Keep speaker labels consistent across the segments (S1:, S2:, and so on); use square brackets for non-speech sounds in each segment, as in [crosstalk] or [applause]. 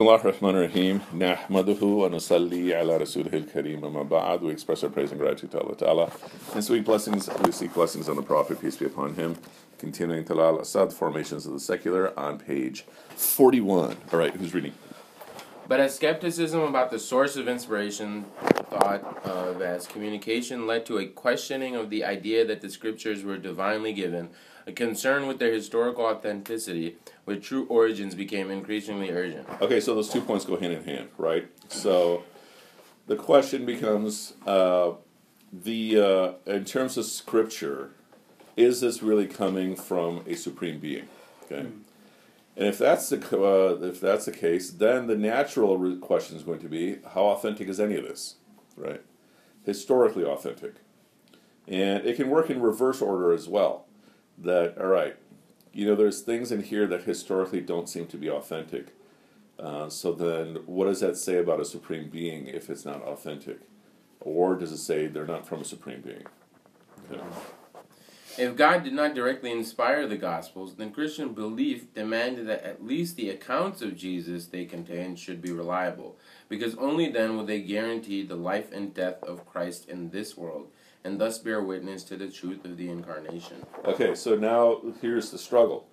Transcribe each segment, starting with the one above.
S1: الله الرحمن الرحيم نحمده ونصلي على رسوله الكريم أما بعد we express our praise and gratitude to Allah Ta'ala and sweet blessings we seek blessings on the Prophet peace be upon him continuing Talal Asad formations of the secular on page 41 all right who's reading
S2: But as skepticism about the source of inspiration, thought of as communication, led to a questioning of the idea that the scriptures were divinely given, a concern with their historical authenticity, with true origins became increasingly urgent.
S1: okay so those two points go hand in hand right so the question becomes uh, the uh, in terms of scripture is this really coming from a supreme being okay And if that's the uh, if that's the case, then the natural question is going to be how authentic is any of this, right? Historically authentic, and it can work in reverse order as well. That all right, you know, there's things in here that historically don't seem to be authentic. Uh, so then, what does that say about a supreme being if it's not authentic, or does it say they're not from a supreme being? Okay.
S2: If God did not directly inspire the Gospels, then Christian belief demanded that at least the accounts of Jesus they contained should be reliable, because only then would they guarantee the life and death of Christ in this world, and thus bear witness to the truth of the incarnation.
S1: Okay, so now here's the struggle.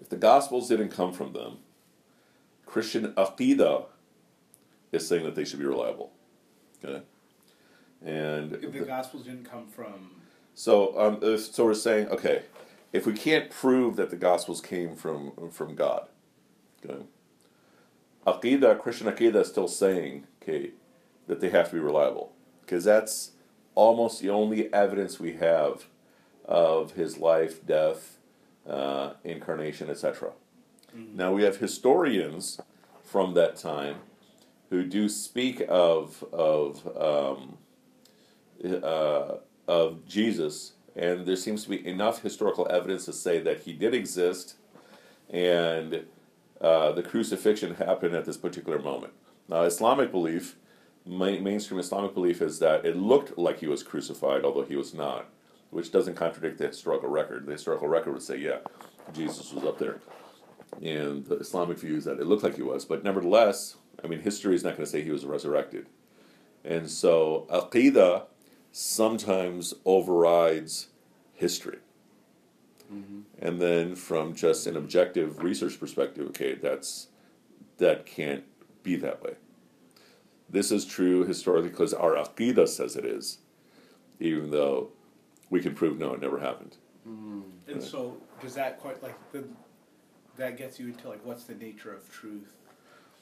S1: If the Gospels didn't come from them, Christian Aqidah is saying that they should be reliable. Okay? And
S3: If the Gospels didn't come from,
S1: so, um, so we're saying, okay, if we can't prove that the Gospels came from from God, okay, Aqidah, Christian Aqidah is still saying, okay, that they have to be reliable, because that's almost the only evidence we have of his life, death, uh, incarnation, etc. Now we have historians from that time who do speak of of um, uh, of Jesus, and there seems to be enough historical evidence to say that he did exist, and uh, the crucifixion happened at this particular moment. Now, Islamic belief, main, mainstream Islamic belief, is that it looked like he was crucified, although he was not, which doesn't contradict the historical record. The historical record would say, yeah, Jesus was up there. And the Islamic view is that it looked like he was, but nevertheless, I mean, history is not going to say he was resurrected. And so, Aqidah sometimes overrides history. Mm-hmm. And then, from just an objective research perspective, okay, that's that can't be that way. This is true historically because our aqidah says it is, even though we can prove no, it never happened.
S3: and
S1: Right.
S3: so does that quite like the, that gets you into like what's the nature of truth,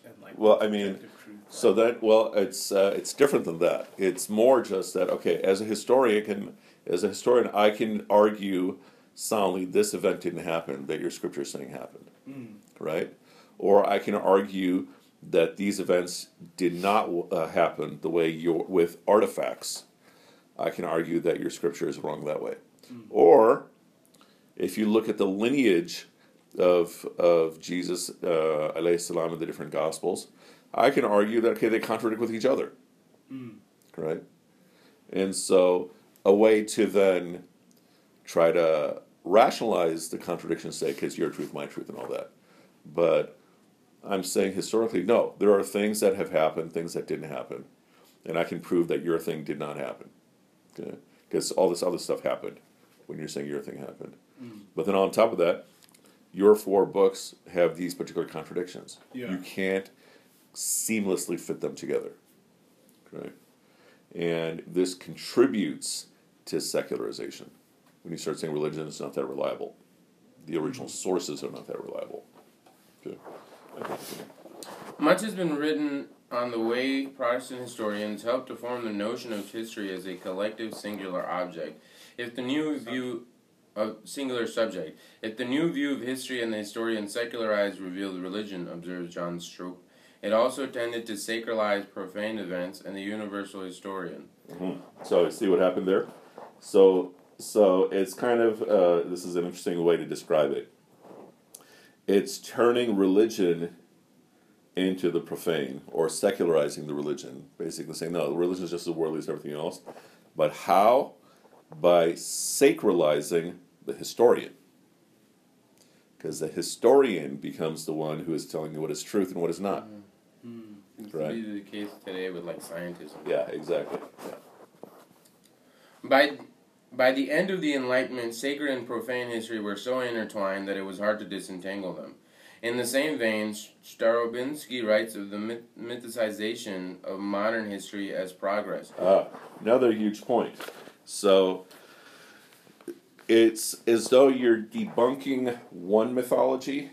S3: and like
S1: Well, I mean,
S3: objective truth,
S1: So that well, it's uh, it's different than that. It's more just that okay, as a historian can as a historian, I can argue soundly this event didn't happen that your scripture is saying happened, right? Or I can argue that these events did not uh, happen the way you're with artifacts. I can argue that your scripture is wrong that way. Or if you look at the lineage of of Jesus uh, alayhi salam in the different gospels, I can argue that okay they contradict with each other, right? And so a way to then try to rationalize the contradiction, say, because your truth, my truth, and all that. But I'm saying historically, no, there are things that have happened, things that didn't happen, and I can prove that your thing did not happen, okay? Because all this other stuff happened when you're saying your thing happened. Mm. But then on top of that, your four books have these particular contradictions.
S3: Yeah.
S1: You can't seamlessly fit them together, right? And this contributes to secularization. When you start saying religion is not that reliable, the original mm. sources are not that reliable. Okay.
S2: Much has been written on the way Protestant historians helped to form the notion of history as a collective singular object. If the new view of singular subject, if the new view of history and the historian secularized revealed religion, observes John Stroup, it also tended to sacralize profane events and the universal historian.
S1: So see what happened there. So so it's kind of uh, this is an interesting way to describe it. It's turning religion into the profane or secularizing the religion, basically saying no, the religion is just as worldly as everything else. But how? By sacralizing the historian. because the historian becomes the one who is telling you what is truth and what is not.
S2: It's
S1: Right.
S2: the case today with like scientism.
S1: Yeah, exactly. Yeah.
S2: By by the end of the Enlightenment, sacred and profane history were so intertwined that it was hard to disentangle them. In the same vein, Starobinski writes of the myth- mythicization of modern history as progress.
S1: Ah, another huge point. So it's as though you're debunking one mythology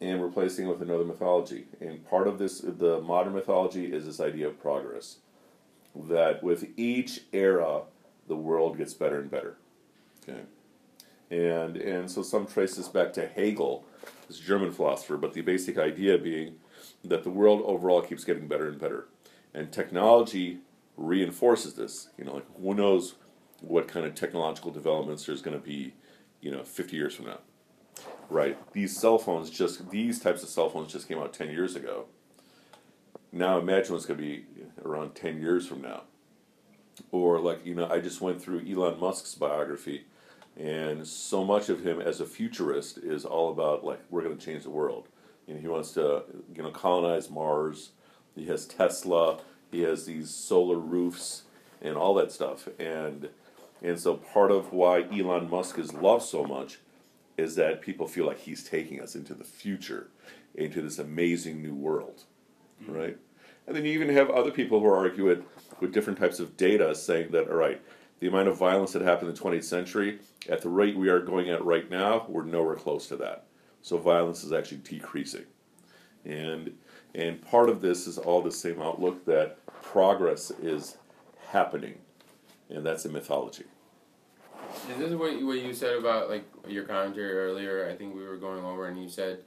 S1: and replacing it with another mythology. And part of this, the modern mythology, is this idea of progress. That with each era, the world gets better and better. Okay. And and so some trace this back to Hegel, this German philosopher, but the basic idea being that the world overall keeps getting better and better. And technology reinforces this. You know, like who knows what kind of technological developments there's going to be, you know, 50 years from now. Right? These cell phones just these types of cell phones just came out 10 years ago. Now imagine what's going to be around 10 years from now. Or like, you know, I just went through Elon Musk's biography and so much of him as a futurist is all about like we're going to change the world. You know, he wants to, you know, colonize Mars. He has Tesla. He has these solar roofs and all that stuff. And and so part of why Elon Musk is loved so much is that people feel like he's taking us into the future, into this amazing new world, mm-hmm. right? And then you even have other people who argue it with different types of data, saying that all right, the amount of violence that happened in the 20th century, at the rate we are going at right now, we're nowhere close to that. So violence is actually decreasing, and and part of this is all the same outlook that progress is happening, and that's a mythology.
S2: Is this what you, what you said about like your commentary earlier? I think we were going over, and you said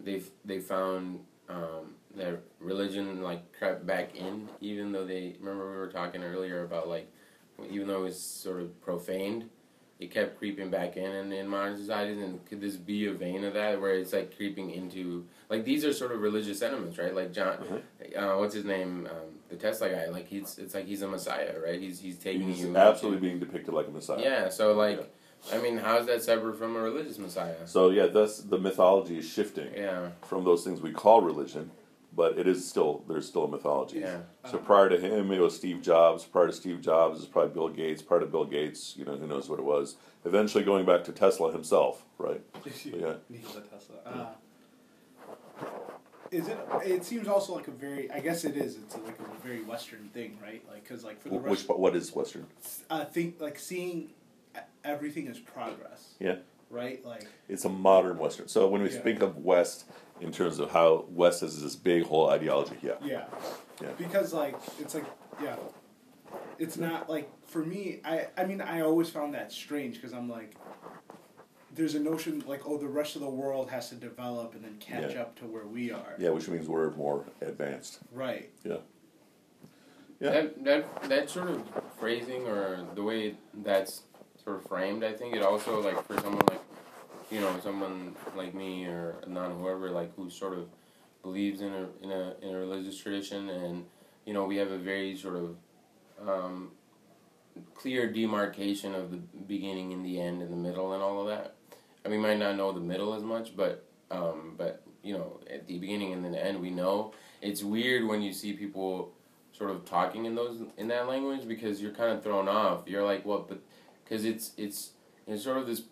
S2: they they found um, that religion like crept back in, even though they remember we were talking earlier about like even though it was sort of profaned, it kept creeping back in, in in modern societies. And could this be a vein of that, where it's like creeping into like these are sort of religious sentiments, right? Like John, uh, what's his name, um, the Tesla guy? Like he's it's like he's a messiah, right? He's he's taking
S1: He's
S2: you
S1: absolutely being depicted like a messiah.
S2: yeah, so like, I mean, how is that separate from a religious messiah?
S1: So yeah, that's the mythology is shifting
S2: Yeah,
S1: from those things we call religion, but it is still there's still a mythology.
S2: yeah,
S1: So prior to him, it was Steve Jobs. Prior to Steve Jobs, it's probably Bill Gates. Prior to Bill Gates, you know, who knows what it was. Eventually, going back to Tesla himself, right? Yeah. [laughs]
S3: Nikola Tesla. Uh, is it? It seems also like a very. I guess it is. It's like a very Western thing, right? Like, cause like for the
S1: Wh- Which
S3: rest,
S1: what is Western?
S3: uh, think like seeing everything is progress.
S1: Yeah.
S3: Right. Like.
S1: It's a modern Western. So when we
S3: Yeah.
S1: speak of West in terms of how West has this big whole ideology, yeah,
S3: Yeah.
S1: Yeah.
S3: Because like it's like yeah, it's not like for me. I I mean I always found that strange because I'm like. There's a notion like oh the rest of the world has to develop and then catch
S1: Yeah.
S3: up to where we are.
S1: yeah, which means we're more advanced.
S3: Right.
S1: Yeah. Yeah.
S2: That that that sort of phrasing or the way that's sort of framed, I think it also like for someone like, you know, someone like me or non whoever like who sort of believes in a in a in a religious tradition and you know we have a very sort of um, clear demarcation of the beginning and the end and the middle and all of that. I mean, we might not know the middle as much, but um, but you know, at the beginning and then the end, we know. It's weird when you see people sort of talking in those in that language because you're kind of thrown off. You're like, what? But because it's it's it's sort of this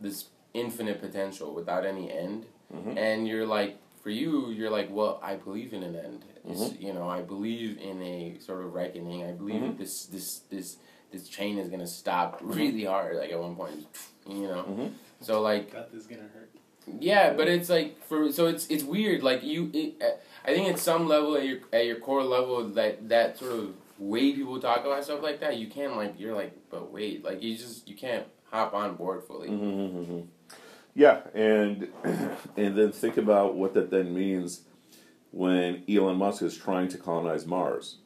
S2: this infinite potential without any end,
S1: Mhm.
S2: and you're like, for you, you're like, well, I believe in an end. It's, You know, I believe in a sort of reckoning. I believe that this this this this chain is gonna stop really hard. Like at one point, you know.
S1: Mhm.
S2: So like
S3: Death is gonna hurt.
S2: yeah, but it's like for so it's it's weird. Like you, it, uh, I think at some level at your at your core level that that sort of way people talk about stuff like that, you can't like you're like, but wait, like you just you can't hop on board fully.
S1: Mm-hmm. Yeah, and [clears throat] and then think about what that then means when Elon Musk is trying to colonize Mars.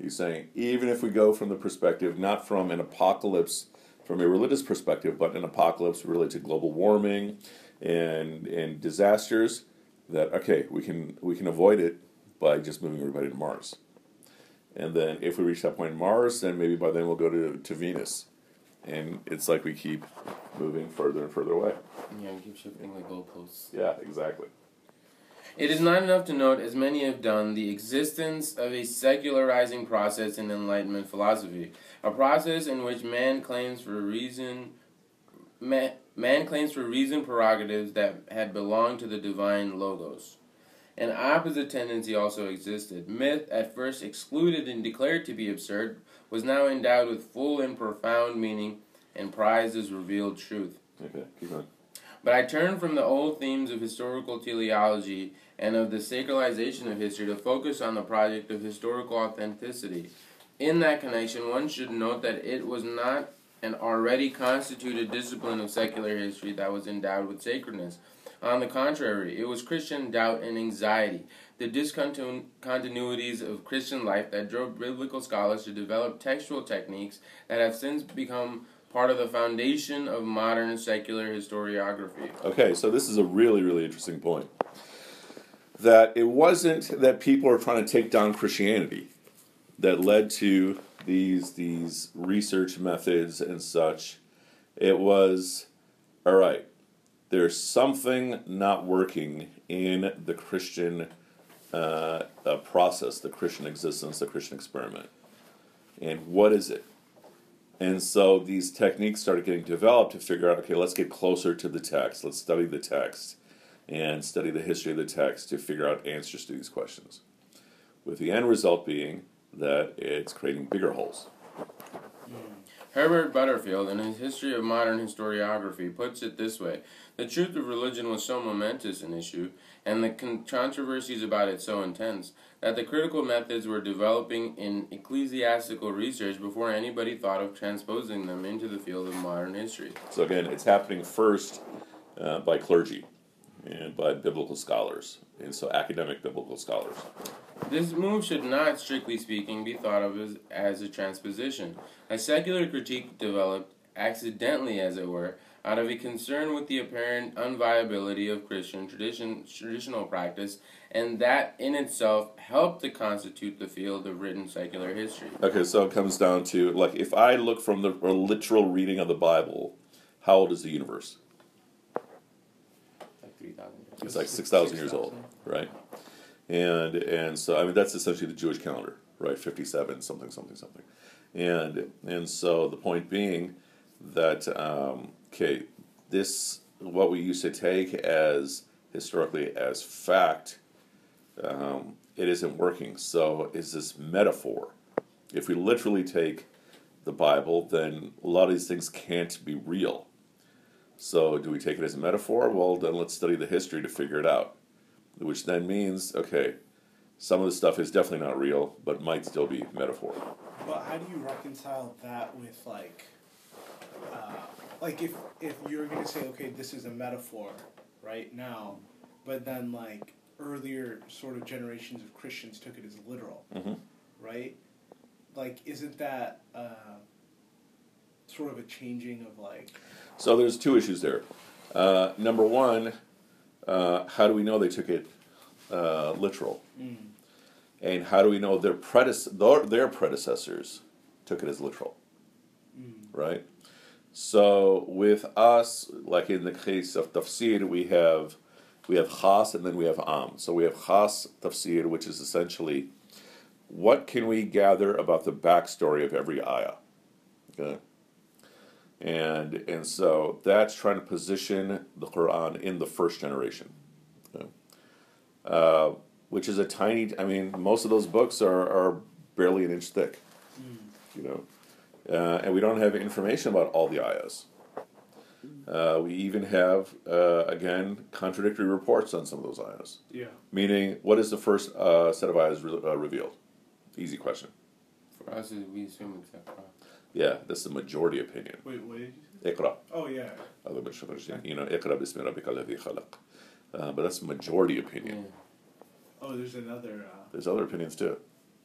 S1: He's saying even if we go from the perspective not from an apocalypse from a religious perspective, but an apocalypse related to global warming and and disasters, that okay we can we can avoid it by just moving everybody to Mars. And then if we reach that point in Mars, then maybe by then we'll go to, to Venus and it's like we keep moving further and further away.
S2: Yeah, keep shifting the goalposts.
S1: Yeah, exactly.
S2: It is not enough to note, as many have done, the existence of a secularizing process in Enlightenment philosophy, a process in which man claims for reason, man, man claims for reason prerogatives that had belonged to the divine logos. An opposite tendency also existed. Myth, at first excluded and declared to be absurd, was now endowed with full and profound meaning and prized as revealed truth.
S1: Okay, keep going.
S2: But I turn from the old themes of historical teleology and of the sacralization of history to focus on the project of historical authenticity. In that connection, one should note that it was not an already constituted discipline of secular history that was endowed with sacredness. On the contrary, it was Christian doubt and anxiety, the discontinuities of Christian life that drove biblical scholars to develop textual techniques that have since become part of the foundation of modern secular historiography.
S1: Okay, so this is a really, really interesting point. That it wasn't that people are trying to take down Christianity that led to these these research methods and such. It was all right. There's something not working in the Christian uh, uh, process, the Christian existence, the Christian experiment. And what is it? And so these techniques started getting developed to figure out okay, let's get closer to the text, let's study the text, and study the history of the text to figure out answers to these questions. With the end result being that it's creating bigger holes.
S2: Herbert Butterfield, in his History of Modern Historiography, puts it this way The truth of religion was so momentous an issue, and the con- controversies about it so intense, that the critical methods were developing in ecclesiastical research before anybody thought of transposing them into the field of modern history.
S1: So again, it's happening first uh, by clergy and by biblical scholars, and so academic biblical scholars.
S2: This move should not, strictly speaking, be thought of as, as a transposition. A secular critique developed, accidentally as it were, out of a concern with the apparent unviability of Christian tradition, traditional practice, and that in itself helped to constitute the field of written secular history.
S1: Okay, so it comes down to like if I look from the literal reading of the Bible, how old is the universe?
S2: Like 3,000 years.
S1: It's like six thousand years old, right? And and so I mean that's essentially the Jewish calendar, right? Fifty seven something something something, and and so the point being that um, okay, this what we used to take as historically as fact, um, it isn't working. So is this metaphor? If we literally take the Bible, then a lot of these things can't be real. So do we take it as a metaphor? Well, then let's study the history to figure it out. Which then means, okay, some of the stuff is definitely not real, but might still be metaphor.
S3: But how do you reconcile that with like, uh, like if if you're gonna say okay, this is a metaphor right now, but then like earlier sort of generations of Christians took it as literal,
S1: hmm
S3: right? Like, isn't that uh, sort of a changing of like?
S1: So there's two issues there. Uh, number one, uh, how do we know they took it uh, literal?
S3: Mm.
S1: And how do we know their, predece- their, their predecessors took it as literal?
S3: Mm.
S1: right? So with us, like in the case of tafsir, we have we have khas and then we have am. So we have khas tafsir, which is essentially what can we gather about the backstory of every ayah. Okay. And and so that's trying to position the Quran in the first generation. Okay. Uh, which is a tiny I mean, most of those books are, are barely an inch thick. You know. Uh, and we don't have information about all the ayahs. Uh, we even have, uh, again, contradictory reports on some of those ayahs.
S3: Yeah.
S1: Meaning, what is the first uh, set of ayahs re- uh, revealed? Easy question.
S2: For us, we assume it's Iqra.
S1: Yeah, that's the majority opinion.
S3: Wait, what did you say?
S1: Iqra.
S3: Oh yeah.
S1: Other than You know, Iqra bismi rabbika alladhi khalaq. Uh, but that's the majority opinion.
S2: Yeah.
S3: Oh, there's another. Uh,
S1: There's other opinions too.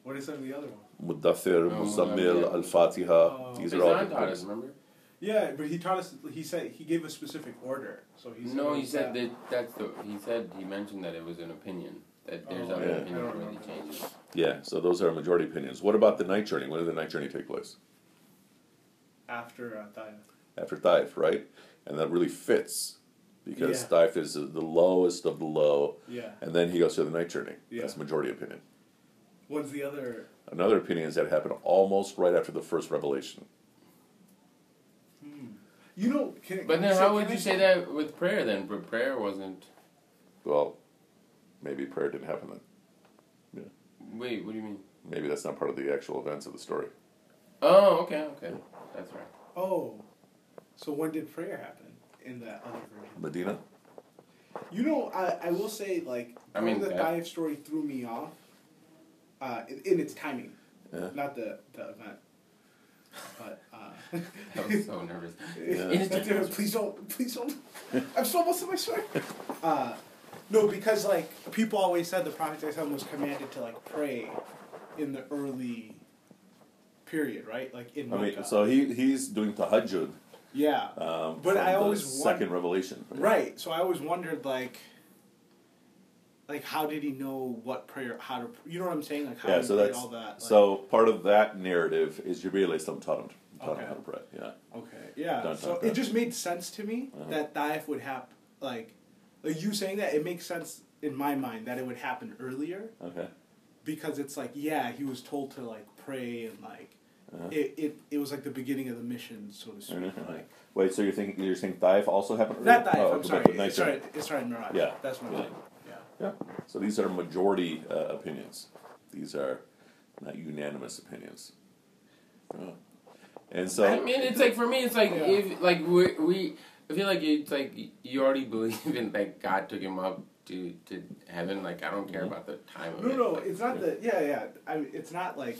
S3: what is some of the other one?
S1: Muddathir,
S2: Oh,
S1: Muzammil,
S2: yeah.
S1: Al Fatiha.
S3: Oh.
S1: These are all
S2: Kazan taught us, remember?
S3: Yeah, but he taught us. He said he gave a specific order. So he said
S2: No, he said
S3: that-
S2: that that's the. He said he mentioned that it was an opinion. That there's
S3: Oh,
S2: other
S1: yeah.
S3: I
S2: opinions
S3: don't
S2: where they
S3: remember.
S1: Yeah, so those are majority opinions. What about the night journey? When did the night journey take place?
S3: After uh, Taif.
S1: after Taif, right? And that really fits because
S3: Yeah.
S1: Taif is the lowest of the low,
S3: Yeah.
S1: and then he goes to the night journey.
S3: Yeah.
S1: That's majority opinion.
S3: What's the other?
S1: Another opinion is that it happened almost right after the first revelation.
S3: Hmm. You know, can,
S2: But then,
S3: I
S2: how would you
S3: I
S2: say that with prayer then? But prayer wasn't.
S1: Well, maybe prayer didn't happen then. Yeah.
S2: Wait, what do you mean?
S1: Maybe that's not part of the actual events of the story.
S2: Oh, okay, okay, that's right.
S3: Oh, so when did prayer happen in that other version?
S1: Medina?
S3: You know, I, I will say like
S2: I mean,
S3: the
S2: that-
S3: dive story threw me off. Uh, in, in its timing,
S1: Yeah.
S3: not the the event. But uh, [laughs]
S2: I was so nervous.
S1: Yeah. [laughs]
S2: In its timing.
S3: please don't, please don't. I'm so almost to my story. Uh, no, because like people always said the prophet Islam was commanded to like pray in the early period, right? Like in
S1: I mean, so he he's doing tahajjud
S3: yeah,
S1: um,
S3: But I always
S1: second
S3: won-
S1: revelation.
S3: right. So I always wondered like. Like how did he know what prayer? How to you know what I'm saying? Like how
S1: Yeah, so that's
S3: all that. Like,
S1: so part of that narrative is Jibreel Islam taught him, taught
S3: Okay.
S1: him how to pray. Yeah.
S3: Okay. Yeah.
S1: Dun,
S3: so it just made sense to me
S1: Uh-huh.
S3: that Daif would happen. Like, like you saying that, it makes sense in my mind that it would happen earlier
S1: Okay.
S3: because it's like, yeah, he was told to like pray and like,
S1: Uh-huh.
S3: it, it it was like the beginning of the mission, so to speak.
S1: Mhm.
S3: Like,
S1: Wait, so you're thinking you're saying Taif also happened?
S3: not
S1: early?
S3: Daif.
S1: Oh,
S3: I'm sorry.
S1: but
S3: It's sorry.
S1: journey.
S3: It's sorry, Mi'raj.
S1: Yeah.
S3: That's my
S1: Yeah.
S3: thing. Yeah.
S1: Yeah. So these are majority uh, opinions. These are not unanimous opinions. Oh. And so
S2: I mean, it's like for me, it's like
S3: Yeah.
S2: if like we we I feel like it's like you already [laughs] believe in like God took him up to to heaven. Like I don't care
S1: Mhm.
S2: about the time of
S3: No,
S2: it.
S3: no,
S2: Like,
S3: it's not the yeah, yeah. I mean, it's not like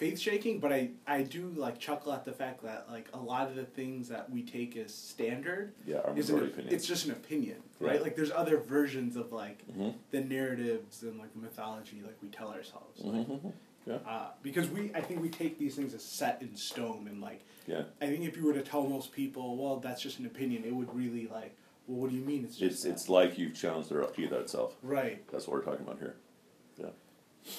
S3: faith shaking, but I I do like chuckle at the fact that like a lot of the things that we take as standard
S1: yeah,
S3: is an,
S1: opinion.
S3: it's just an opinion, right?
S1: Yeah.
S3: Like there's other versions of like
S1: Mhm.
S3: the narratives and like the mythology like we tell ourselves. Like,
S1: Mhm. Yeah.
S3: uh, because we I think we take these things as set in stone and like
S1: Yeah.
S3: I think if you were to tell most people, well, that's just an opinion, it would really like, well, what do you mean? It's just
S1: It's it's like you've challenged their aqidah itself.
S3: right.
S1: That's what we're talking about here.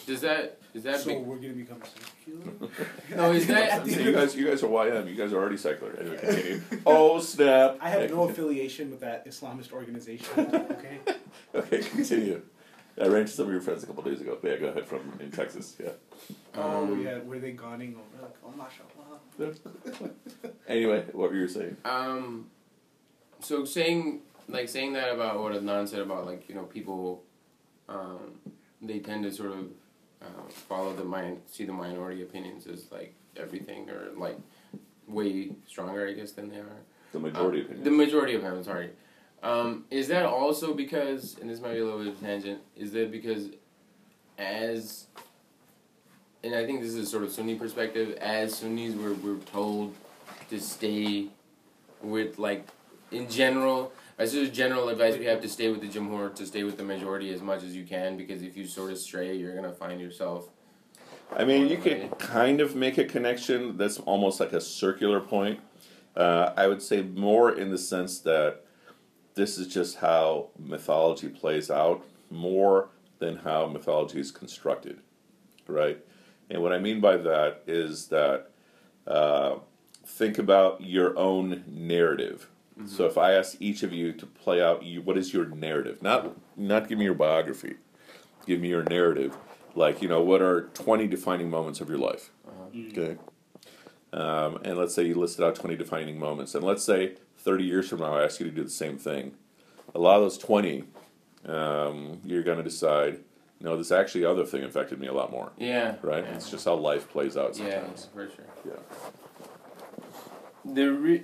S2: Does that is that
S3: so
S2: big?
S3: we're gonna become secular. [laughs]
S2: No, is that-
S3: At the
S1: So you guys, you guys are YM. You guys are already secular. Anyway, continue. oh snap!
S3: I have no affiliation with that Islamist organization. Okay. [laughs]
S1: Okay, continue. I ran into some of your friends a couple days ago. Yeah, go ahead. From in Texas. Yeah.
S3: Oh
S2: Um,
S3: yeah, were they gunning over like, oh mashallah. [laughs]
S1: Anyway, what were you saying?
S2: Um, so saying like saying that about what Adnan said about like you know people, um, they tend to sort of um, follow the min- see the minority opinions as like everything or like way stronger I guess than they are.
S1: The majority
S2: Uh,
S1: opinion.
S2: The majority of them, sorry. Um, is that also because, and this might be a little bit of a tangent, is that because as, and I think this is a sort of Sunni perspective, as Sunnis we're, we're told to stay with, like, in general, as just general advice, we have to stay with the Jamhur, to stay with the majority as much as you can, because if you sort of stray, you're going to find yourself.
S1: I mean, you could kind of make a connection that's almost like a circular point. Uh, I would say more in the sense that this is just how mythology plays out more than how mythology is constructed, right? And what I mean by that is that uh, think about your own narrative. So if I ask each of you to play out, you, what is your narrative? Not not give me your biography, give me your narrative. Like you know, what are twenty defining moments of your life? Okay. Um, and let's say you listed out 20 defining moments. And let's say 30 years from now, I ask you to do the same thing. A lot of those 20, um, you're going to decide, no, this actually other thing affected me a lot more.
S2: Yeah.
S1: Right?
S2: Yeah,
S1: It's just how life plays out
S2: yeah,
S1: sometimes.
S2: for sure.
S1: Yeah.
S2: The re-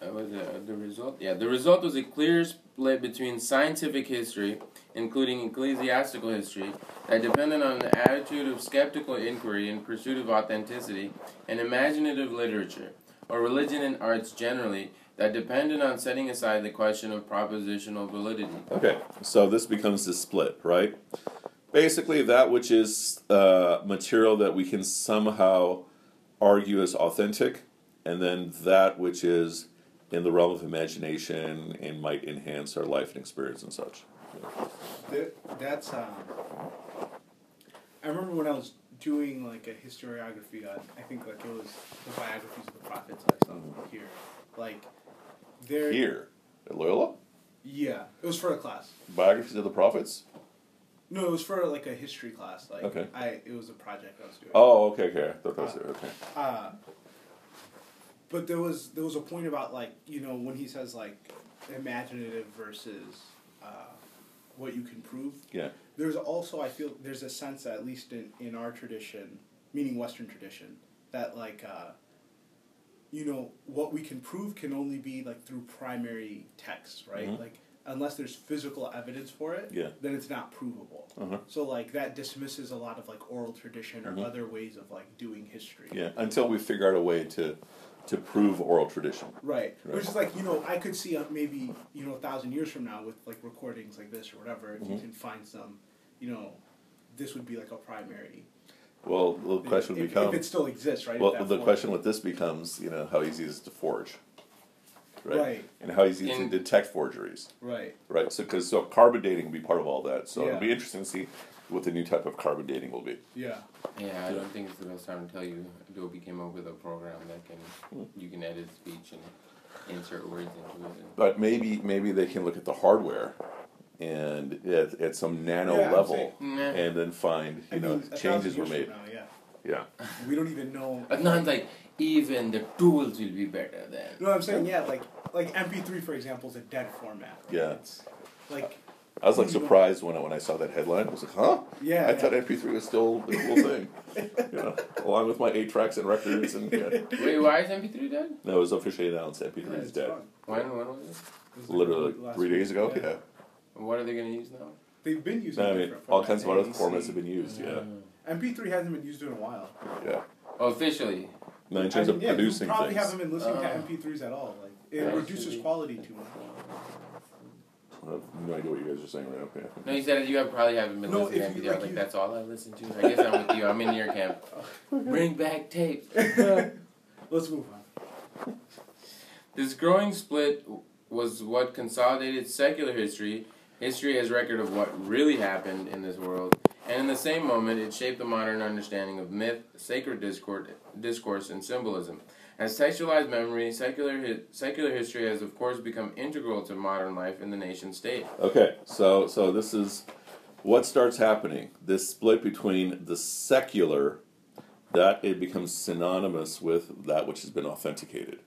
S2: was it, the result yeah the result was a clear split between scientific history, including ecclesiastical history, that depended on the attitude of skeptical inquiry in pursuit of authenticity, and imaginative literature, or religion and arts generally, that depended on setting aside the question of propositional validity.
S1: Okay, so this becomes the split, right? Basically, that which is uh, material that we can somehow argue as authentic, and then that which is in the realm of imagination and might enhance our life and experience and such.
S3: That, that's um. I remember when I was doing like a historiography on, I think like it was the biographies of the prophets I saw here, like there.
S1: Here at Loyola,
S3: Yeah, it was for a class.
S1: biographies of the prophets.
S3: No, it was for like a history class. Like
S1: Okay.
S3: I, it was a project I was doing.
S1: Oh, okay, okay. I thought that was it. Okay.
S3: Uh, but there was there was a point about like you know when he says like imaginative versus uh, what you can prove.
S1: Yeah.
S3: There's also I feel there's a sense that at least in in our tradition, meaning Western tradition, that like uh, you know what we can prove can only be like through primary texts, right?
S1: Mhm.
S3: Like unless there's physical evidence for it,
S1: Yeah.
S3: then it's not provable.
S1: Uh-huh.
S3: So like that dismisses a lot of like oral tradition or
S1: Mhm.
S3: other ways of like doing history.
S1: Yeah. Until we figure out a way to to prove oral tradition.
S3: Right.
S1: Right.
S3: Which is like, you know, I could see uh, maybe, you know, a thousand years from now with like recordings like this or whatever, if you
S1: Mhm.
S3: can find some, you know, this would be like a primary.
S1: Well, the question would
S3: if,
S1: become.
S3: if it still exists, right?
S1: Well, the
S3: form-
S1: question with this becomes, you know, how easy is it to forge, right?
S3: Right.
S1: And how easy is it
S2: In-
S1: to detect forgeries,
S3: Right.
S1: right? So, because so carbon dating will be part of all that. So it'll be interesting to see what the new type of carbon dating will be.
S3: Yeah.
S2: Yeah, I don't think it's the best time to tell you. Adobe came up with a program that can you can edit speech and insert words into it.
S1: But maybe maybe they can look at the hardware and at, at some nano
S3: Yeah,
S1: level,
S2: Nah.
S1: and then find you
S3: I
S1: know
S3: mean,
S1: changes were made.
S3: Now, yeah.
S1: Yeah.
S3: We don't even know.
S2: But not like even the tools will be better then.
S3: No, I'm saying yeah, like like MP3 for example is a dead format. right?
S1: Yeah.
S3: It's like
S1: I was like surprised when I, when I saw that headline. I was like, huh?
S3: yeah.
S1: I
S3: yeah.
S1: thought MP3 was still the cool [laughs] thing. You know, along with my eight tracks and records and yeah.
S2: Wait, why is MP3 dead?
S1: That was officially announced. MP3
S3: Yeah,
S1: is dead.
S3: fun.
S2: When when was it?
S3: It was like
S1: Literally
S3: last
S1: three days ago. Yeah.
S2: What are they gonna use now?
S3: They've been using
S1: I mean,
S3: different
S1: all kinds of other formats have been used. Yeah.
S3: MP3 hasn't been used in a while.
S1: Yeah.
S2: Officially.
S1: No, in
S3: I
S1: terms
S3: mean,
S1: of
S3: yeah,
S1: producing
S3: you probably
S1: things,
S3: haven't been listening
S2: Oh.
S3: to MP3s at all. Like it reduces quality too much.
S1: I have no idea what you guys are saying right now.
S2: No, you said you have, probably haven't been
S3: No,
S2: listening to
S3: you-
S2: MP3.
S3: like
S2: Like,
S3: you-
S2: that's all I listen to. I guess I'm with you. I'm in your camp. [laughs] Bring back tape. [laughs]
S3: Let's move on.
S2: This growing split was what consolidated secular history, history as record of what really happened in this world, and in the same moment, it shaped the modern understanding of myth, sacred discourse, discourse and symbolism. As textualized memory, secular hi- secular history has of course become integral to modern life in the nation state.
S1: Okay, so so this is what starts happening. This split between the secular, that it becomes synonymous with that which has been authenticated.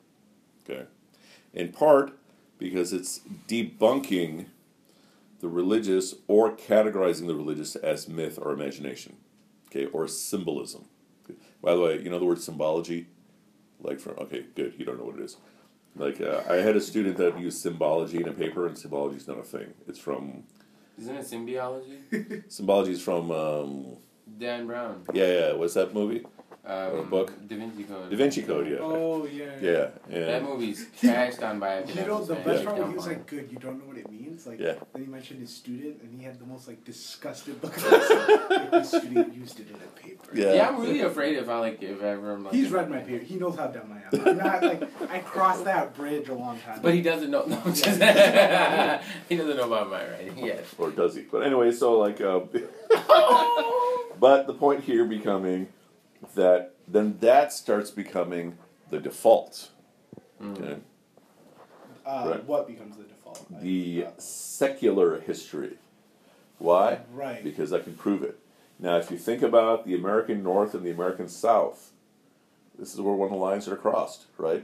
S1: Okay, in part because it's debunking the religious or categorizing the religious as myth or imagination. Okay, or symbolism. By the way, you know the word symbology, like from okay, good. You don't know what it is. Like uh, I had a student that used symbology in a paper, and symbology is not a thing. It's from
S2: Isn't it symbiology? [laughs]
S1: symbology is from um,
S2: Dan Brown.
S1: yeah yeah. What's that movie?
S2: Um,
S1: book?
S2: Da Vinci Code.
S1: Da Vinci Code. Yeah.
S3: Oh yeah.
S1: Yeah.
S2: Yeah.
S1: That
S2: movie's [laughs] trashed on by
S3: You know the
S2: academics, man.
S3: best
S1: Yeah.
S3: part when he was like, "Good, you don't know what it means." Like,
S1: Yeah.
S3: then he mentioned his student, and he had the most like disgusted look. on his like, his [laughs] student used it in a paper.
S1: Yeah.
S2: Yeah, I'm really afraid if I like if ever I'm like.
S3: He's read my paper. He knows how dumb I am. I'm not like I crossed that bridge a long time.
S2: But he doesn't know. No, I'm just, [laughs] he doesn't know about my writing yet.
S1: or does he? But anyway, so like, uh, [laughs] but the point here becoming that then that starts becoming the default.
S2: Mm.
S1: Okay?
S3: uh,
S1: Right.
S3: what becomes the default?
S1: The secular history. Why?
S3: right.
S1: Because I can prove it. Now, if you think about the American North and the American South, this is where one of the lines are crossed, right?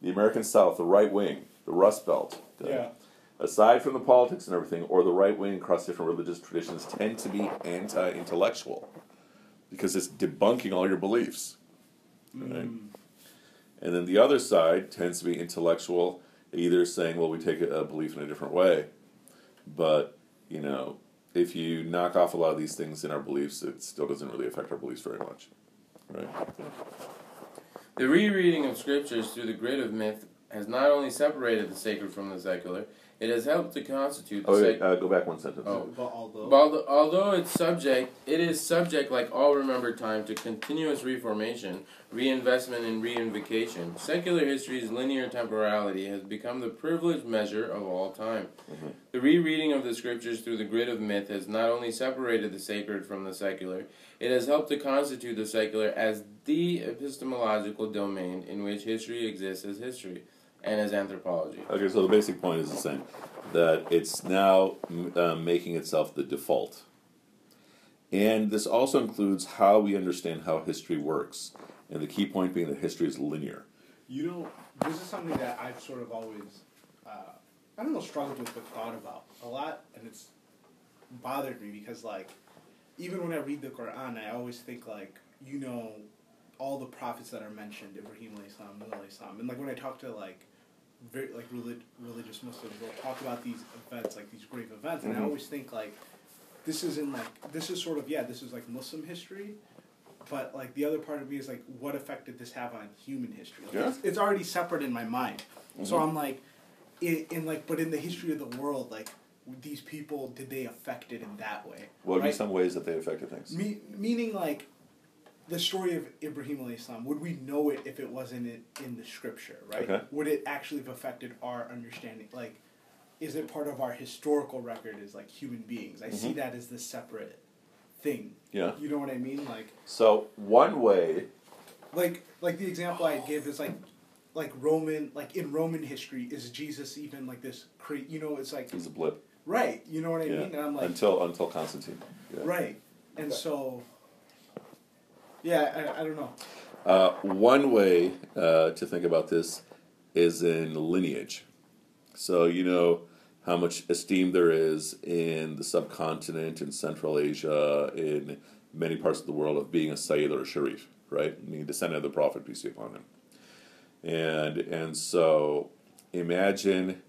S1: The American South, the right wing, the Rust Belt.
S3: Yeah.
S1: Aside from the politics and everything, or the right wing across different religious traditions, tend to be anti intellectual because it's debunking all your beliefs. Right?
S3: Mm.
S1: And then the other side tends to be intellectual, either saying, well, we take a, belief in a different way. But, you know, if you knock off a lot of these things in our beliefs, it still doesn't really affect our beliefs very much. Right?
S2: The rereading of scriptures through the grid of myth has not only separated the sacred from the secular, It has helped to constitute the
S1: Oh, wait,
S2: sec-
S1: uh, go back one sentence.
S2: Oh.
S3: But although
S2: Although, although it's subject, it is subject, like all remembered time, to continuous reformation, reinvestment, and reinvocation. Secular history's linear temporality has become the privileged measure of all time.
S1: Mhm.
S2: The rereading of the scriptures through the grid of myth has not only separated the sacred from the secular, it has helped to constitute the secular as the epistemological domain in which history exists as history and as anthropology.
S1: Okay, so the basic point is the same that it's now m- uh, making itself the default. And this also includes how we understand how history works. And the key point being that history is linear.
S3: you know, this is something that I've sort of always, uh, I don't know, struggled with, but thought about a lot, and it's bothered me because like, even when I read the Quran, I always think like, you know, all the prophets that are mentioned, Ibrahim alayhi salam, Nuh alayhi salam, and like when I talk to like, very like relig- religious Muslims, they'll talk about these events, like these grave events, and I
S1: Mhm.
S3: always think like, this isn't like this is sort of yeah, this is like Muslim history, but like the other part of me is like, what effect did this have on human history? Like,
S1: Yeah.
S3: it's, it's already separate in my mind, so
S1: Mhm.
S3: I'm like, in, in like, but in the history of the world, like these people, did they affect it in that way?
S1: What would be some ways that they affected things?
S3: Me- meaning like the story of Ibrahim alayhi salam, would we know it if it wasn't in, in the scripture, right?
S1: Okay.
S3: Would it actually have affected our understanding? Like, is it part of our historical record as like human beings? I see
S1: Mhm.
S3: that as the separate thing.
S1: Yeah.
S3: You know what I mean? Like,
S1: So, one way,
S3: like, like the example I give is like, like Roman, like in Roman history, is Jesus even like this? Cra- you know, it's like
S1: is a blip.
S3: right. You know what I
S1: Yeah.
S3: mean? And I'm like,
S1: until until Constantine. Yeah.
S3: right. And so, yeah, I, I don't know.
S1: Uh, one way uh, to think about this is in lineage. So, you know how much esteem there is in the subcontinent, in Central Asia, in many parts of the world of being a Sayyid or a Sharif, right? Mean, descendant of the Prophet, peace be upon him. And, and so imagine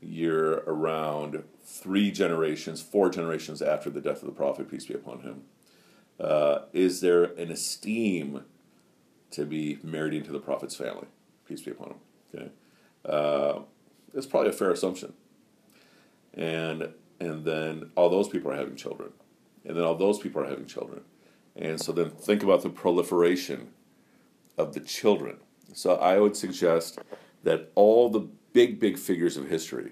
S1: you're around three generations, four generations after the death of the Prophet, peace be upon him. Uh, is there an esteem to be married into the prophet's family. Peace be upon him. Okay, uh, it's probably a fair assumption. And and then all those people are having children, and then all those people are having children, and so then think about the proliferation of the children. So I would suggest that all the big big figures of history,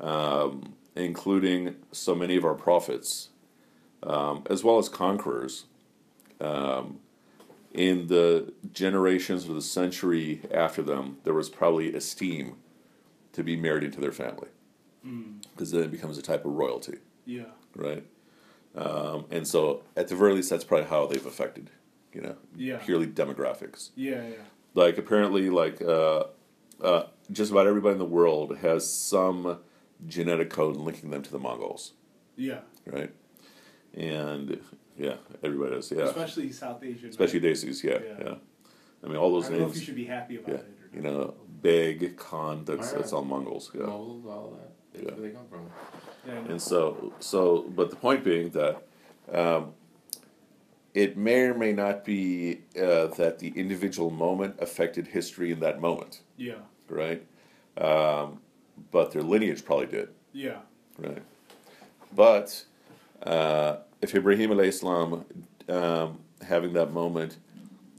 S1: um, including so many of our prophets, um, as well as conquerors. Um, in the generations or the century after them, there was probably esteem to be married into their family because then it becomes a type of royalty,
S3: Yeah.
S1: right? Um, and so, at the very least, that's probably how they've affected, you know,
S3: Yeah.
S1: purely demographics.
S3: Yeah, yeah.
S1: Like apparently, like uh, uh, just about everybody in the world has some genetic code linking them to the Mongols,
S3: Yeah.
S1: right? And yeah, everybody does. Yeah,
S3: Especially South Asian.
S1: especially Desis. Yeah,
S3: Yeah.
S1: yeah. I mean, all
S3: I
S1: those
S3: don't know if you should be happy about
S1: Yeah,
S3: it.
S1: You know, Beg, Khan. That's
S2: Alright.
S1: that's all Mongols. Yeah.
S2: Moguls, all that. That's
S1: Yeah.
S2: where they come from.
S3: Yeah,
S1: And so, so, but the point being that um, it may or may not be uh, that the individual moment affected history in that moment,
S3: yeah.
S1: right? Um, but their lineage probably did,
S3: Yeah.
S1: right? But uh, if Ibrahim alayhi salam um, having that moment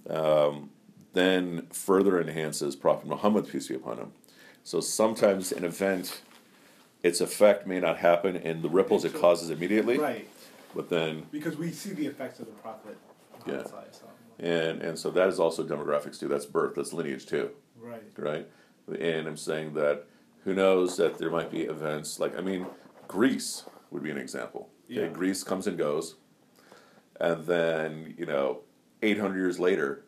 S1: um, then further enhances Prophet Muhammad, peace be upon him. So sometimes an event, its effect may not happen in the ripples it causes immediately,
S3: Right.
S1: but then
S3: Because we see the effects of the prophet.
S1: Yeah.
S3: Muhammad
S1: and and so that is also demographics too. That's birth. That's lineage too.
S3: Right.
S1: right? And I'm saying that who knows that there might be events like I mean, Greece would be an example. Okay, Greece comes and goes, and then you know, 800 years later,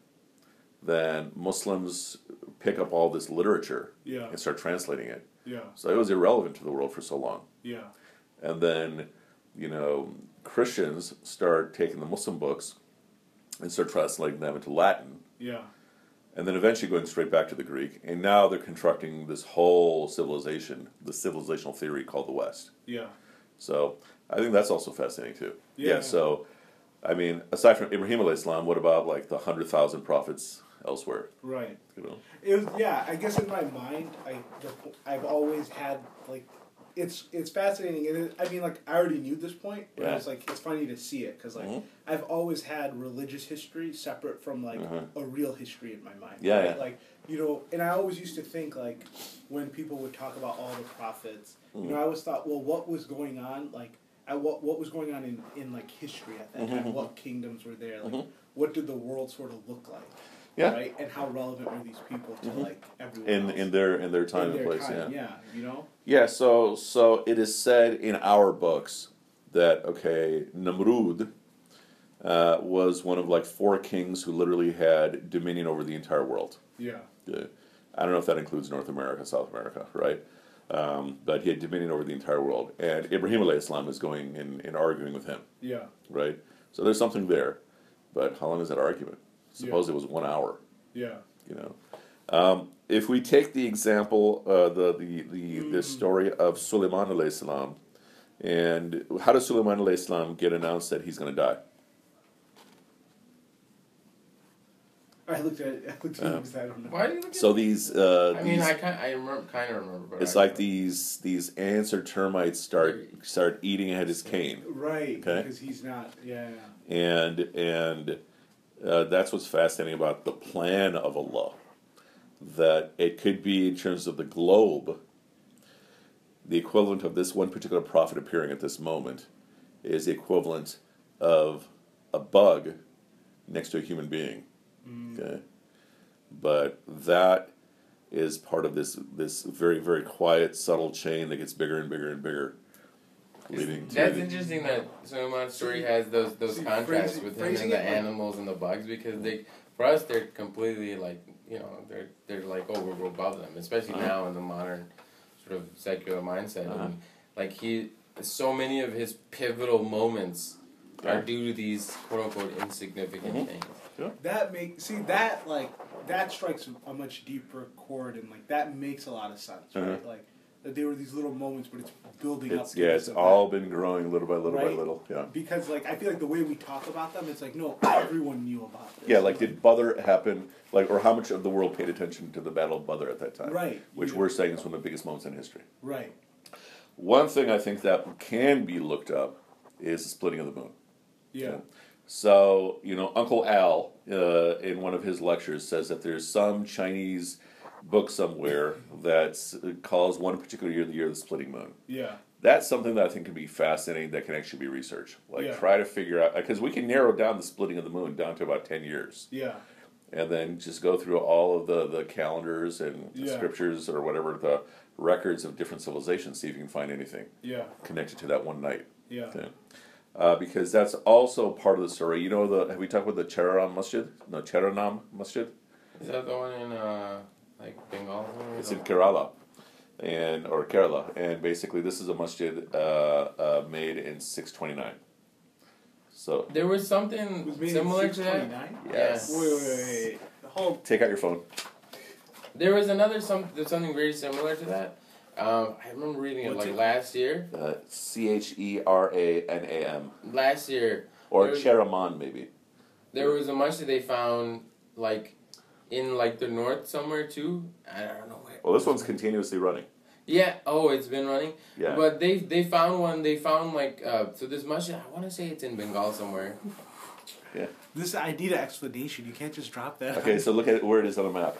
S1: then Muslims pick up all this literature
S3: Yeah.
S1: and start translating it.
S3: Yeah.
S1: So it was irrelevant to the world for so long,
S3: Yeah.
S1: and then you know, Christians start taking the Muslim books and start translating them into Latin
S3: Yeah.
S1: and then eventually going straight back to the Greek. And now they're constructing this whole civilization, the civilizational theory called the West.
S3: Yeah.
S1: So I think that's also fascinating too.
S3: Yeah.
S1: so, I mean, aside from Ibrahim alayhi salam, what about like the hundred thousand prophets elsewhere.
S3: Right.
S1: You know.
S3: It was yeah. I guess in my mind, I the, I've always had like, it's it's fascinating, and it, I mean like I already knew this point, but
S1: Yeah.
S3: it's like it's funny to see it because like
S1: Mhm.
S3: I've always had religious history separate from like
S1: Mhm.
S3: a real history in my mind.
S1: Yeah,
S3: right?
S1: yeah.
S3: Like you know, and I always used to think like when people would talk about all the prophets, you
S1: Mhm.
S3: know, I always thought, well, what was going on like. At what what was going on in, in like history at that time?
S1: Mhm.
S3: What kingdoms were there? Like,
S1: Mhm.
S3: what did the world sort of look like?
S1: Yeah.
S3: Right, and how relevant were these people to
S1: Mhm.
S3: like everyone
S1: In
S3: else?
S1: in their in their time
S3: In
S1: and
S3: their
S1: place.
S3: time,
S1: yeah.
S3: yeah, you know.
S1: Yeah, so so it is said in our books that okay, Namrud uh, was one of like four kings who literally had dominion over the entire world.
S3: Yeah,
S1: Yeah. I don't know if that includes North America, South America, right? Um, but he had dominion over the entire world, and Ibrahim alayhi salam is going and, and arguing with him,
S3: yeah,
S1: right? So there's something there, but how long is that argument? Suppose it was one hour
S3: yeah,
S1: you know. Um, if we take the example, uh, the the the, the story of Suleiman alayhi salam, and how does Suleiman alayhi salam get announced that he's going to die?
S3: I looked at it. I looked at it because I don't know.
S2: Why do you look at
S1: So these, uh,
S2: I mean,
S1: these
S2: I kind, I remember, kind of remember, but
S1: it's
S2: I,
S1: like these these ants or termites start start eating at his cane,
S3: Right,
S1: Okay.
S3: because he's not. Yeah,
S1: and and uh, that's what's fascinating about the plan of Allah. That it could be in terms of the globe. The equivalent of this one particular prophet appearing at this moment is the equivalent of a bug next to a human being.
S3: Mm.
S1: Okay, but that is part of this this very very quiet subtle chain that gets bigger and bigger and bigger, leading to
S2: That's interesting that Suleiman's story has those those
S3: See,
S2: contrasts
S3: phrasing-
S2: with him
S3: phrasing
S2: and the
S3: it like-
S2: animals and the bugs because they, for us, they're completely like you know they're they're like oh we're above them, especially
S1: Uh-huh.
S2: now in the modern sort of secular mindset.
S1: Uh-huh.
S2: And like he, so many of his pivotal moments are due to these quote unquote insignificant
S1: Mhm.
S2: things.
S3: That makes see that like that strikes a much deeper chord and like that makes a lot of sense, right?
S1: Uh-huh.
S3: Like that there were these little moments, but it's building up.
S1: it's
S3: to
S1: yeah it's all been growing little by little by little yeah.
S3: because like I feel like the way we talk about them, it's like no, everyone knew about this.
S1: Yeah, like did Badr happen? Like, or how much of the world paid attention to the Battle of Badr at that time?
S3: Right,
S1: Which
S3: yeah.
S1: we're saying is one of the biggest moments in history.
S3: right,
S1: One thing I think that can be looked up is the splitting of the moon.
S3: yeah,
S1: So, you know, Uncle Al, uh, in one of his lectures, says that there's some Chinese book somewhere that calls one particular year the year of the splitting moon.
S3: yeah,
S1: That's something that I think can be fascinating that can actually be researched. Like,
S3: Yeah.
S1: try to figure out, because we can narrow down the splitting of the moon down to about 10 years.
S3: yeah,
S1: and then just go through all of the, the calendars and
S3: Yeah.
S1: scriptures or whatever the records of different civilizations, see if you can find anything
S3: yeah,
S1: connected to that one night.
S3: yeah.
S1: Uh, because that's also part of the story. You know the have we talked about the Cheraman Masjid? No, Cheranam Masjid.
S2: Is that the one in uh like Bengal?
S1: It's in Kerala, and or Kerala, and basically this is a masjid uh, uh, made in six twenty nine. So
S2: There was something
S3: was
S2: similar to that.
S1: yes,
S3: Wait, wait, wait, wait. Hold.
S1: take out your phone.
S2: There was another some there's something very similar to that. Um, I remember reading it like
S3: it?
S2: last year.
S1: Uh, C H E R A N A M
S2: Last year,
S1: or
S2: There's-
S1: Cheraman maybe.
S2: there was a bunch that they found like in like the north somewhere too. I don't know where.
S1: Well, this one's continuously running.
S2: Yeah. Oh, it's been running.
S1: Yeah.
S2: But they they found one. They found like uh, so this masjid. I want to say it's in Bengal somewhere. Yeah.
S3: This I need an explanation. You can't just drop that.
S1: Okay, so look at where it is on the map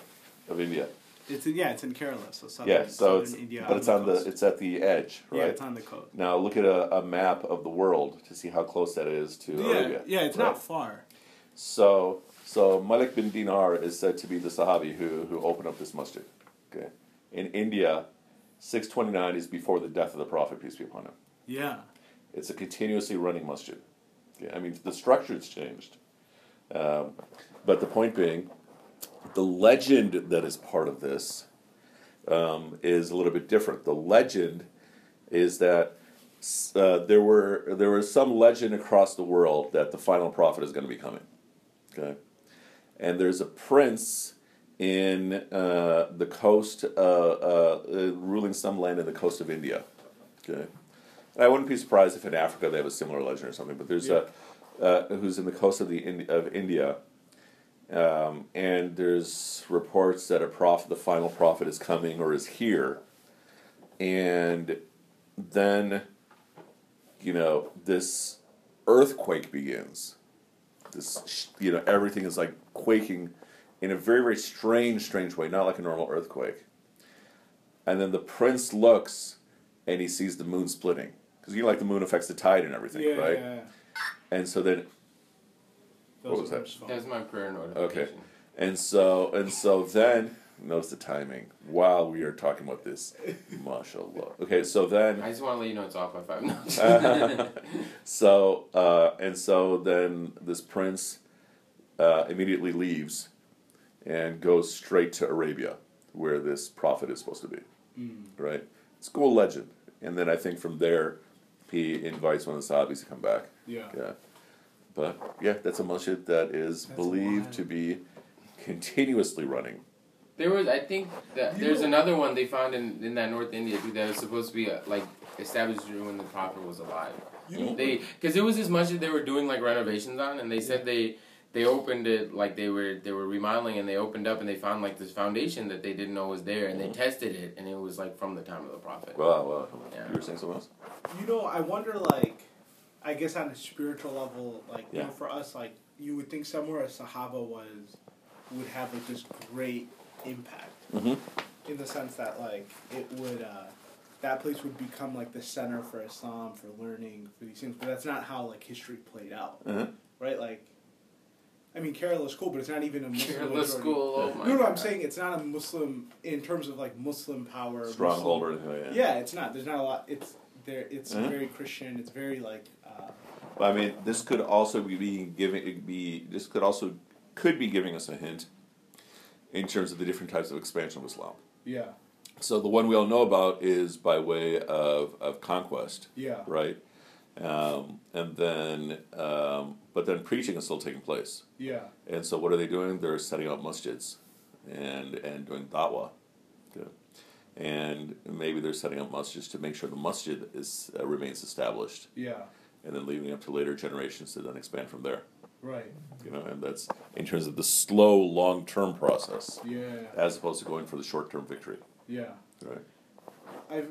S1: of India.
S3: It's in, yeah, it's in Kerala, so southern,
S1: Yeah, so
S3: southern
S1: it's
S3: India.
S1: but it's on the
S3: coast.
S1: it's at the edge, right?
S3: yeah, it's on the coast.
S1: Now look at a, a map of the world to see how close that is to
S3: Yeah,
S1: Arabia.
S3: yeah, it's
S1: right?
S3: not far.
S1: So so Malik bin Dinar is said to be the Sahabi who who opened up this masjid. Okay, in India, six twenty nine is before the death of the Prophet peace be upon him.
S3: Yeah,
S1: It's a continuously running masjid. Okay, I mean the structure's changed, um, but the point being, the legend that is part of this um, is a little bit different. The legend is that uh, there were there was some legend across the world that the final prophet is going to be coming. Okay, and there's a prince in uh, the coast, uh, uh, ruling some land in the coast of India. Okay, and I wouldn't be surprised if in Africa they have a similar legend or something. But there's a uh, who's in the coast of the of India, Um, and there's reports that a prophet, the final prophet, is coming or is here, and then, you know, this earthquake begins. This, you know, everything is like quaking in a very, very strange, strange way, not like a normal earthquake. And then the prince looks, and he sees the moon splitting because you know, like the moon affects the tide and everything,
S3: yeah,
S1: right?
S3: yeah.
S1: And so then What was that?
S2: That's my prayer notification.
S1: Okay, and so and so then notice the timing while we are talking about this. Mashallah. Okay, so then
S2: I just want to let you know it's off by five minutes. [laughs]
S1: so uh, and so then this prince uh, immediately leaves and goes straight to Arabia, where this prophet is supposed to be.
S3: Mm.
S1: Right? It's a cool legend. And then I think from there he invites one of the Sahabis to come back.
S3: Yeah.
S1: Yeah. But yeah, that's a masjid that is
S3: That's
S1: believed
S3: wild.
S1: to be continuously running.
S2: There was, I think, that there's another one they found in, in that North India too that was supposed to be uh like established when the prophet was alive.
S3: You
S2: They because it was as much as they were doing like renovations on, and they said they they opened it like they were they were remodeling, and they opened up and they found like this foundation that they didn't know was there, and they tested it, and it was like from the time of the prophet.
S1: Wow, wow.
S2: Yeah.
S1: You were saying something else?
S3: you know, I wonder, like, I guess on a spiritual level, like, you know, for us, like, you would think somewhere a Sahaba was, would have, like, this great impact.
S1: Mm-hmm.
S3: In the sense that, like, it would, uh, that place would become, like, the center for Islam, for learning, for these things. But that's not how, like, history played out.
S1: Uh-huh.
S3: Right? Like, I mean, Kerala's cool, but it's not even a Muslim
S2: The
S3: majority.
S2: school. Oh my
S3: No, no, I'm saying it's not a Muslim, in terms of, like, Muslim power.
S1: Stronghold or anything like that.
S3: yeah, it's not. There's not a lot. It's there. It's very Christian. It's very like. Uh,
S1: I mean, this could also be giving be this could also could be giving us a hint in terms of the different types of expansion of Islam.
S3: yeah.
S1: So the one we all know about is by way of, of conquest,
S3: Yeah.
S1: right? Um, and then, um, but then preaching is still taking place.
S3: Yeah.
S1: And so what are they doing? They're setting up masjids and and doing da'wah. And maybe they're setting up masjids to make sure the masjid is uh, remains established,
S3: Yeah.
S1: and then leaving up to later generations to then expand from there.
S3: Right.
S1: You know, and that's in terms of the slow, long term process,
S3: Yeah.
S1: as opposed to going for the short term victory.
S3: Yeah.
S1: Right.
S3: I've.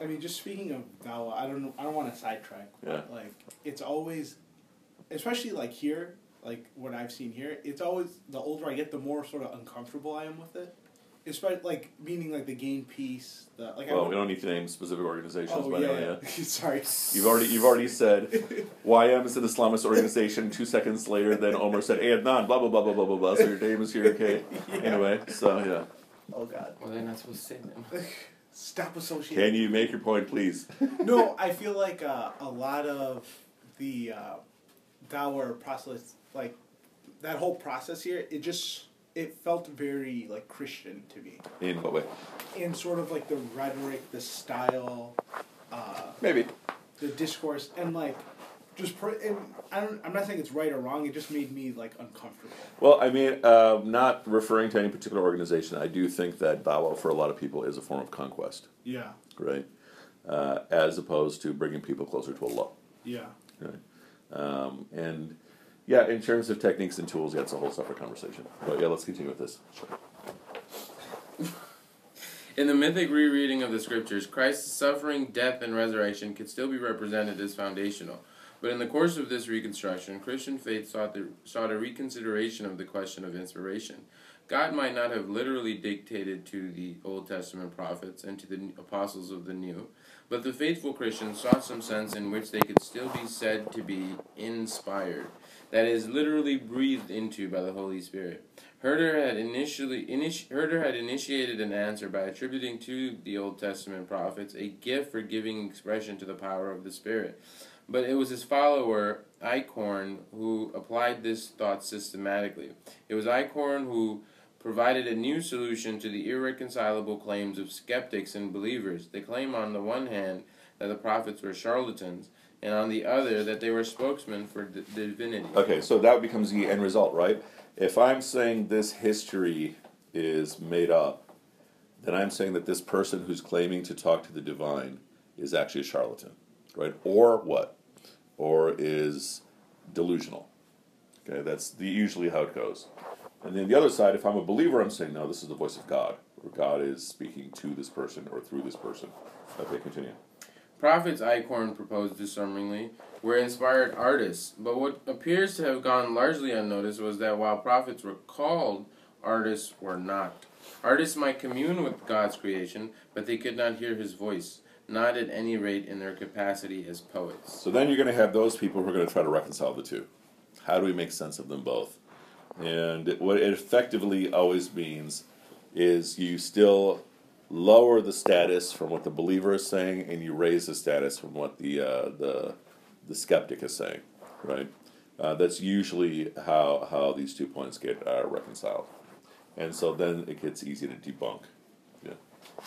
S3: I mean, just speaking of dawah, I don't. know I don't want to sidetrack.
S1: Yeah.
S3: Like, it's always, especially like here, like what I've seen here. It's always the older I get, the more sort of uncomfortable I am with it. Especially like meaning like the GainPeace. The like.
S1: Well,
S3: I,
S1: we don't need to name specific organizations,
S3: Oh
S1: but
S3: yeah.
S1: anyway, yeah. [laughs]
S3: Sorry.
S1: You've already you've already said YM is an Islamist organization. Two seconds later, then Omar said Adnan, blah blah blah blah blah blah blah. So your name is here, okay? [laughs]
S3: Yeah.
S1: Anyway, so yeah.
S3: Oh God.
S2: Well, they're not supposed to say them. [laughs]
S3: Stop associating.
S1: Can you make your point, please?
S3: no, I feel like uh, a lot of the uh, dawah process, like that whole process here, it just it felt very like Christian to me,
S1: In what way?
S3: in sort of like the rhetoric, the style, uh,
S1: Maybe.
S3: the discourse, and like just per- and I don't. I'm not saying it's right or wrong. It just made me like uncomfortable.
S1: Well, I mean, uh, not referring to any particular organization, I do think that dawah for a lot of people is a form of conquest,
S3: Yeah.
S1: right? Uh, as opposed to bringing people closer to Allah.
S3: Yeah.
S1: Right. Um, and yeah, in terms of techniques and tools, yeah, it's a whole separate conversation. But yeah, let's continue with this.
S2: In the mythic rereading of the scriptures, Christ's suffering, death, and resurrection could still be represented as foundational. But in the course of this reconstruction, Christian faith sought, the, sought a reconsideration of the question of inspiration. God might not have literally dictated to the Old Testament prophets and to the apostles of the New, but the faithful Christians sought some sense in which they could still be said to be inspired, that is, literally breathed into by the Holy Spirit. Herder had initially initi- Herder had initiated an answer by attributing to the Old Testament prophets a gift for giving expression to the power of the Spirit. But it was his follower, Eichhorn, who applied this thought systematically. It was Eichhorn who provided a new solution to the irreconcilable claims of skeptics and believers. They claim, on the one hand, that the prophets were charlatans, and on the other, that they were spokesmen for d- divinity.
S1: Okay, so that becomes the end result, right? If I'm saying this history is made up, then I'm saying that this person who's claiming to talk to the divine is actually a charlatan, right? Or what? Or is delusional. Okay, that's the, usually how it goes. And then the other side, if I'm a believer, I'm saying, no, this is the voice of God, or God is speaking to this person or through this person. Okay, continue.
S2: Prophets, Eichhorn proposed disarmingly, were inspired artists, but what appears to have gone largely unnoticed was that while prophets were called, artists were not. Artists might commune with God's creation, but they could not hear his voice, not at any rate in their capacity as poets.
S1: So then you're going to have those people who are going to try to reconcile the two. How do we make sense of them both? And what it effectively always means is you still lower the status from what the believer is saying, and you raise the status from what the uh, the the skeptic is saying, right? Uh, that's usually how how these two points get uh, reconciled, and so then it gets easy to debunk. Yeah,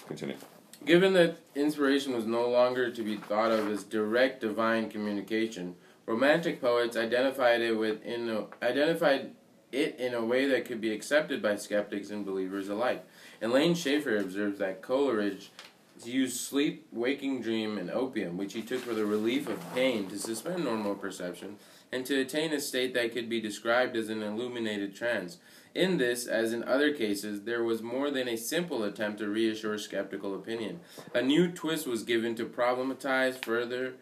S1: continue.
S2: Given that inspiration was no longer to be thought of as direct divine communication, Romantic poets identified it with in a, identified it in a way that could be accepted by skeptics and believers alike. Elaine Shaffer observes that Coleridge used sleep, waking dream, and opium, which he took for the relief of pain, to suspend normal perception and to attain a state that could be described as an illuminated trance. In this, as in other cases, there was more than a simple attempt to reassure skeptical opinion. A new twist was given to problematize further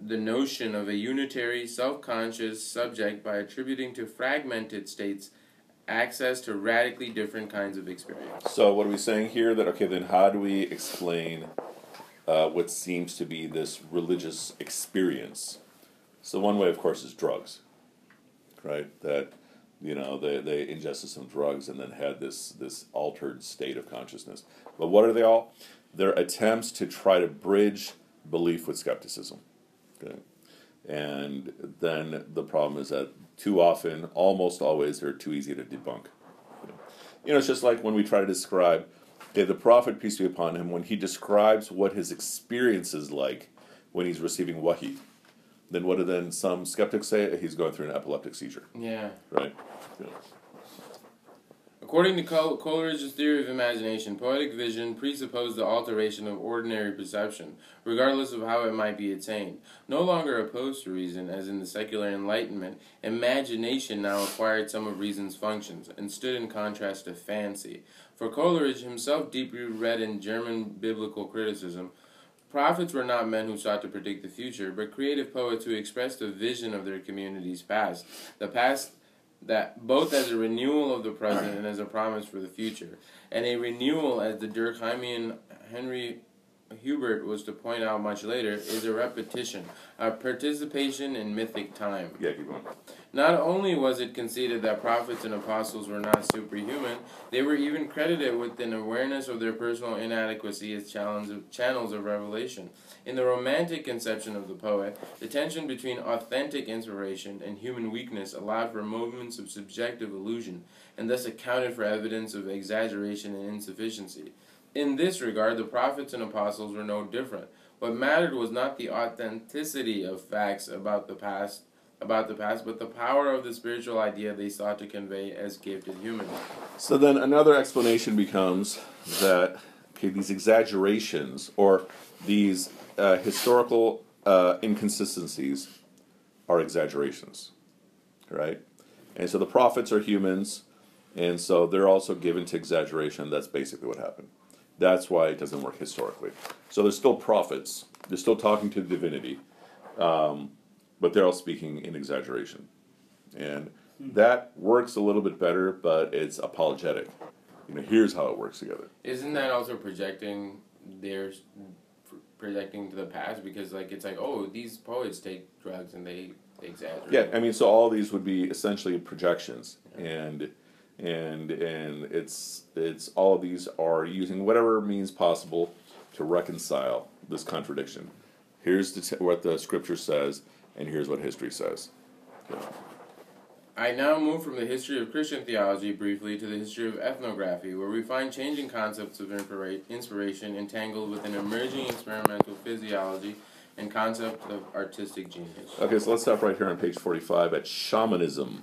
S2: the notion of a unitary, self conscious subject by attributing to fragmented states access to radically different kinds of experience.
S1: So, what are we saying here? That, okay, then how do we explain uh, what seems to be this religious experience? So, one way, of course, is drugs, right? That, you know, they, they ingested some drugs and then had this, this altered state of consciousness. But what are they all? They're attempts to try to bridge belief with skepticism. Okay. And then the problem is that too often, almost always, they're too easy to debunk. You know, it's just like when we try to describe okay, the prophet, peace be upon him, when he describes what his experience is like when he's receiving wahi, then what do then some skeptics say? He's going through an epileptic seizure.
S2: Yeah.
S1: Right? Yeah.
S2: According to Col- Coleridge's theory of imagination, poetic vision presupposed the alteration of ordinary perception, regardless of how it might be attained. No longer opposed to reason, as in the secular Enlightenment, imagination now acquired some of reason's functions, and stood in contrast to fancy. For Coleridge, himself deeply read in German biblical criticism, prophets were not men who sought to predict the future, but creative poets who expressed a vision of their community's past. The past that both as a renewal of the present and as a promise for the future, and a renewal, as the Durkheimian Henry Hubert was to point out much later, is a repetition, a participation in mythic time.
S1: Yeah, keep going.
S2: Not only was it conceded that prophets and apostles were not superhuman, they were even credited with an awareness of their personal inadequacy as channels of, revelation. In the romantic conception of the poet, the tension between authentic inspiration and human weakness allowed for moments of subjective illusion, and thus accounted for evidence of exaggeration and insufficiency. In this regard, the prophets and apostles were no different. What mattered was not the authenticity of facts about the past about the past, but the power of the spiritual idea they sought to convey as gifted humans.
S1: So then another explanation becomes that okay, these exaggerations or these uh, historical uh, inconsistencies are exaggerations, right? And so the prophets are humans, and so they're also given to exaggeration. That's basically what happened. That's why it doesn't work historically. So they're still prophets. They're still talking to the divinity. Um, but they're all speaking in exaggeration. And that works a little bit better, but it's apologetic. You know, here's how it works together.
S2: Isn't that also projecting their projecting to the past? Because like it's like, oh, these poets take drugs and they, they exaggerate.
S1: Yeah, I mean, so all these would be essentially projections, and and and it's it's all of these are using whatever means possible to reconcile this contradiction. Here's the t- what the scripture says, and here's what history says. Yeah.
S2: I now move from the history of Christian theology briefly to the history of ethnography, where we find changing concepts of inspiration entangled with an emerging experimental physiology and concept of artistic genius.
S1: Okay, so let's stop right here on page 45 at shamanism,